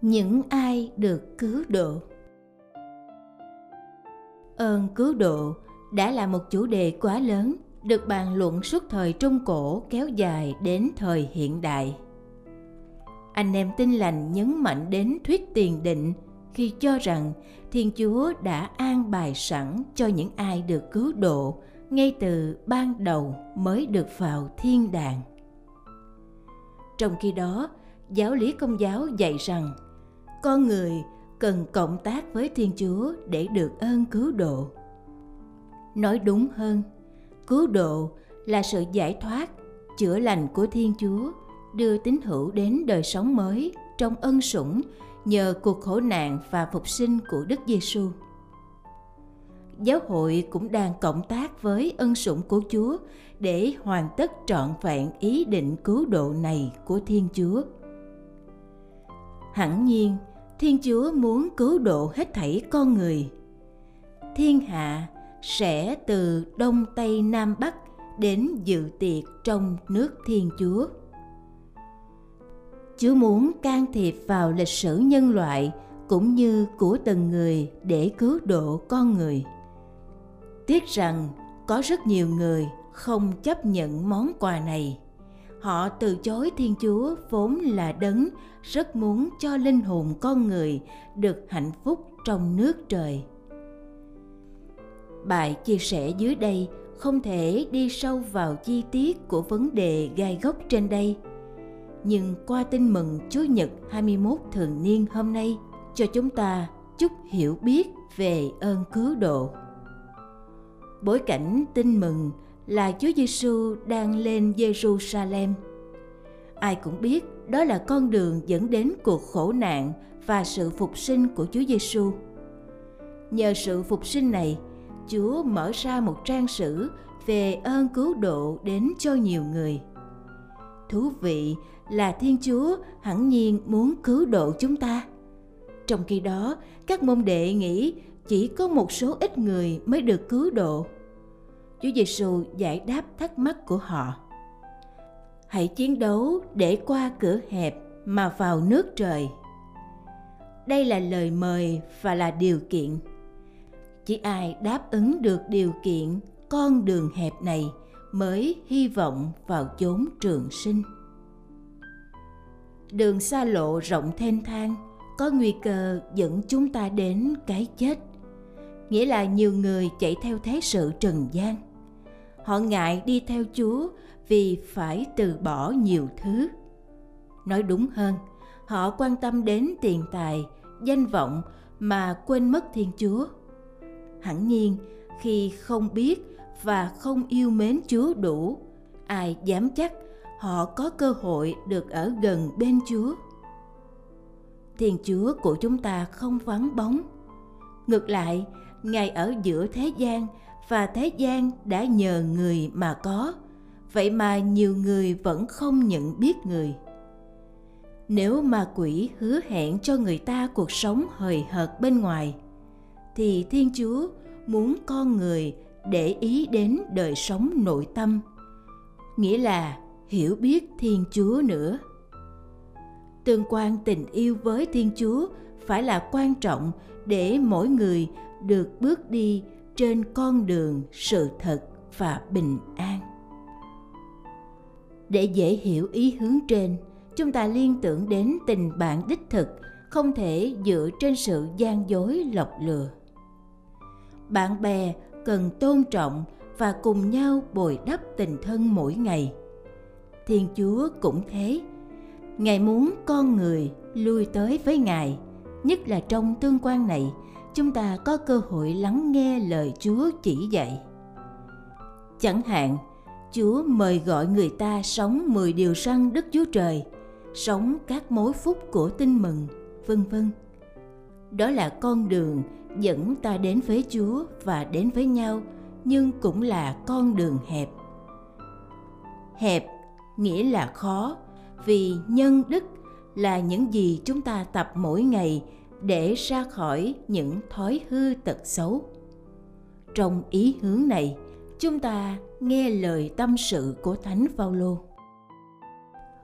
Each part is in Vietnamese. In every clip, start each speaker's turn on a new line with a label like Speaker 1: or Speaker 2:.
Speaker 1: Những ai được cứu độ. Ơn cứu độ đã là một chủ đề quá lớn, được bàn luận suốt thời trung cổ kéo dài đến thời hiện đại. Anh em tin lành nhấn mạnh đến thuyết tiền định khi cho rằng thiên chúa đã an bài sẵn cho những ai được cứu độ ngay từ ban đầu mới được vào thiên đàng. Trong khi đó, giáo lý công giáo dạy rằng con người cần cộng tác với thiên chúa để được ơn cứu độ nói đúng hơn cứu độ là sự giải thoát chữa lành của thiên chúa đưa tín hữu đến đời sống mới trong ân sủng nhờ cuộc khổ nạn và phục sinh của Đức Giêsu. Giáo hội cũng đang cộng tác với ân sủng của Chúa để hoàn tất trọn vẹn ý định cứu độ này của Thiên Chúa. Hẳn nhiên, Thiên Chúa muốn cứu độ hết thảy con người. Thiên hạ sẽ từ đông tây nam bắc đến dự tiệc trong nước Thiên Chúa. Chúa muốn can thiệp vào lịch sử nhân loại cũng như của từng người để cứu độ con người. Tiếc rằng có rất nhiều người không chấp nhận món quà này họ từ chối thiên chúa vốn là đấng rất muốn cho linh hồn con người được hạnh phúc trong nước trời bài chia sẻ dưới đây không thể đi sâu vào chi tiết của vấn đề gai gốc trên đây. Nhưng qua tin mừng Chúa Nhật 21 thường niên hôm nay cho chúng ta chút hiểu biết về ơn cứu độ. Bối cảnh tin mừng là Chúa Giêsu đang lên Jerusalem. Ai cũng biết đó là con đường dẫn đến cuộc khổ nạn và sự phục sinh của Chúa Giêsu. Nhờ sự phục sinh này, Chúa mở ra một trang sử về ơn cứu độ đến cho nhiều người. Thú vị là Thiên Chúa hẳn nhiên muốn cứu độ chúng ta. Trong khi đó, các môn đệ nghĩ chỉ có một số ít người mới được cứu độ Chúa Giêsu giải đáp thắc mắc của họ. Hãy chiến đấu để qua cửa hẹp mà vào nước trời. Đây là lời mời và là điều kiện. Chỉ ai đáp ứng được điều kiện con đường hẹp này mới hy vọng vào chốn trường sinh. Đường xa lộ rộng thênh thang, có nguy cơ dẫn chúng ta đến cái chết, nghĩa là nhiều người chạy theo thế sự trần gian họ ngại đi theo chúa vì phải từ bỏ nhiều thứ. Nói đúng hơn, họ quan tâm đến tiền tài, danh vọng mà quên mất thiên chúa. Hẳn nhiên, khi không biết và không yêu mến chúa đủ, ai dám chắc họ có cơ hội được ở gần bên chúa? Thiên chúa của chúng ta không vắng bóng. Ngược lại, ngài ở giữa thế gian và thế gian đã nhờ người mà có. Vậy mà nhiều người vẫn không nhận biết người. Nếu ma quỷ hứa hẹn cho người ta cuộc sống hời hợt bên ngoài, thì thiên chúa muốn con người để ý đến đời sống nội tâm, nghĩa là hiểu biết thiên chúa nữa. Tương quan tình yêu với thiên chúa phải là quan trọng để mỗi người được bước đi trên con đường sự thật và bình an. Để dễ hiểu ý hướng trên, chúng ta liên tưởng đến tình bạn đích thực, không thể dựa trên sự gian dối lọc lừa. Bạn bè cần tôn trọng và cùng nhau bồi đắp tình thân mỗi ngày. Thiên chúa cũng thế. Ngài muốn con người lui tới với ngài, nhất là trong tương quan này chúng ta có cơ hội lắng nghe lời chúa chỉ dạy. Chẳng hạn, chúa mời gọi người ta sống 10 điều răn đức chúa trời, sống các mối phúc của tin mừng, vân vân. Đó là con đường dẫn ta đến với chúa và đến với nhau, nhưng cũng là con đường hẹp. Hẹp nghĩa là khó, vì nhân đức là những gì chúng ta tập mỗi ngày để ra khỏi những thói hư tật xấu. Trong ý hướng này, chúng ta nghe lời tâm sự của thánh phaolô.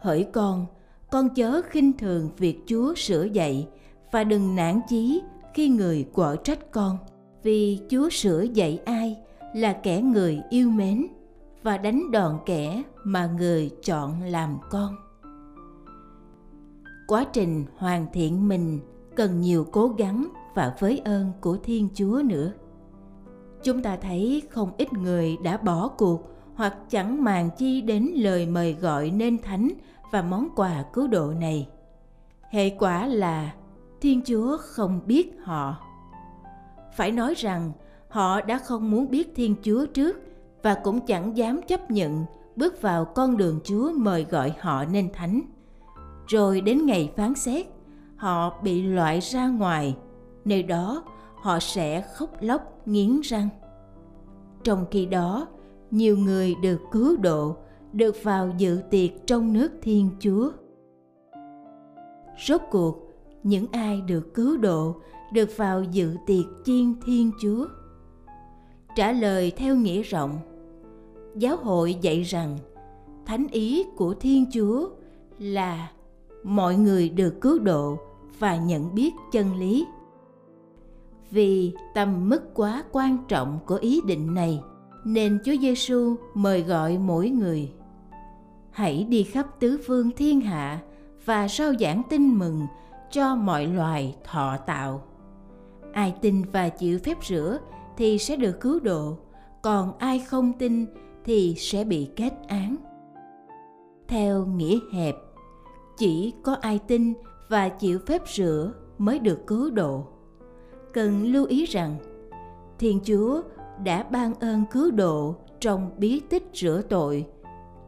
Speaker 1: Hỡi con con chớ khinh thường việc chúa sửa dạy và đừng nản chí khi người quở trách con, vì chúa sửa dạy ai là kẻ người yêu mến và đánh đòn kẻ mà người chọn làm con. Quá trình hoàn thiện mình cần nhiều cố gắng và với ơn của thiên chúa nữa. Chúng ta thấy không ít người đã bỏ cuộc hoặc chẳng màng chi đến lời mời gọi nên thánh và món quà cứu độ này. Hệ quả là thiên chúa không biết họ. Phải nói rằng, họ đã không muốn biết thiên chúa trước và cũng chẳng dám chấp nhận bước vào con đường chúa mời gọi họ nên thánh. Rồi đến ngày phán xét họ bị loại ra ngoài. Nơi đó, họ sẽ khóc lóc nghiến răng. Trong khi đó, nhiều người được cứu độ, được vào dự tiệc trong nước thiên chúa. Rốt cuộc, những ai được cứu độ, được vào dự tiệc chiên thiên chúa. Trả lời theo nghĩa rộng, giáo hội dạy rằng, thánh ý của thiên chúa là mọi người được cứu độ và nhận biết chân lý. Vì tầm mức quá quan trọng của ý định này, nên Chúa Giêsu mời gọi mỗi người, hãy đi khắp tứ phương thiên hạ và rao giảng tin mừng cho mọi loài thọ tạo. Ai tin và chịu phép rửa thì sẽ được cứu độ, còn ai không tin thì sẽ bị kết án. Theo nghĩa hẹp, chỉ có ai tin và chịu phép rửa mới được cứu độ. Cần lưu ý rằng, thiên chúa đã ban ơn cứu độ trong bí tích rửa tội,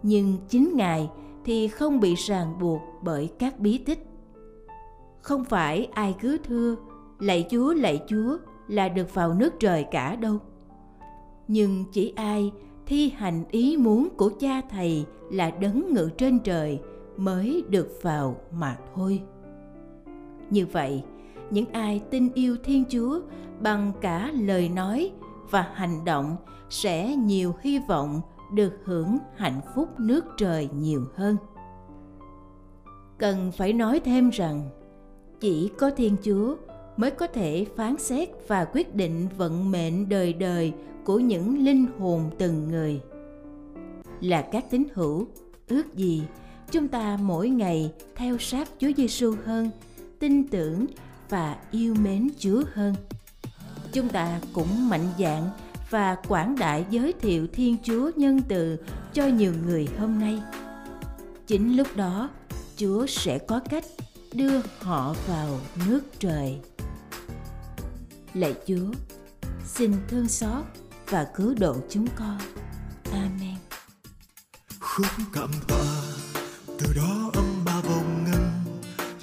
Speaker 1: nhưng chính ngài thì không bị ràng buộc bởi các bí tích. Không phải ai cứ thưa, lạy chúa lạy chúa là được vào nước trời cả đâu. Nhưng chỉ ai thi hành ý muốn của cha thầy là đấng ngự trên trời mới được vào mà thôi như vậy. Những ai tin yêu thiên chúa bằng cả lời nói và hành động sẽ nhiều hy vọng được hưởng hạnh phúc nước trời nhiều hơn. Cần phải nói thêm rằng chỉ có thiên chúa mới có thể phán xét và quyết định vận mệnh đời đời của những linh hồn từng người. Là các tín hữu ước gì chúng ta mỗi ngày theo sát Chúa Giêsu hơn, tin tưởng và yêu mến Chúa hơn. Chúng ta cũng mạnh dạn và quảng đại giới thiệu Thiên Chúa nhân từ cho nhiều người hôm nay. Chính lúc đó, Chúa sẽ có cách đưa họ vào nước trời. Lạy Chúa, xin thương xót và cứu độ chúng con. Amen.
Speaker 2: Khúc cảm tạ từ đó âm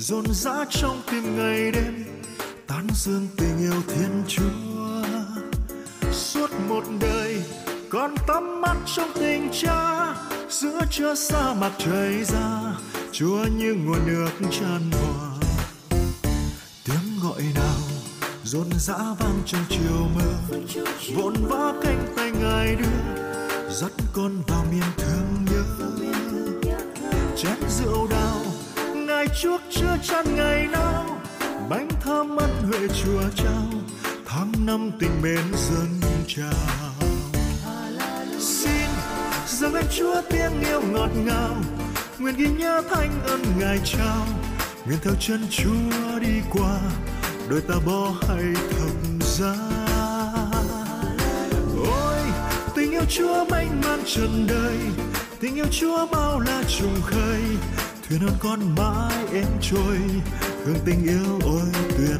Speaker 2: dồn dã trong tim ngày đêm, tán dương tình yêu thiên chúa. Suốt một đời, con tắm mắt trong tình cha, giữa chưa xa mặt trời ra, chúa như nguồn nước tràn hòa tiếng gọi nào dồn dã vang trong chiều mưa vội vã cánh tay ngài đưa, dắt con vào miền thương nhớ. Chén rượu đào ngài chuốc chưa chan ngày nào, bánh thơm ân huệ chùa trao, tháng năm tình mến dâng trào xin dâng lên chúa tiếng yêu ngọt ngào, nguyện ghi nhớ thanh ân ngài trao. Nguyện theo chân chúa đi qua, đôi ta bỏ hay thầm ra ôi, tình yêu Chúa mênh mang trần đời, tình yêu Chúa bao la trùng khơi thuyền non con mãi êm trôi hương tình yêu ôi tuyệt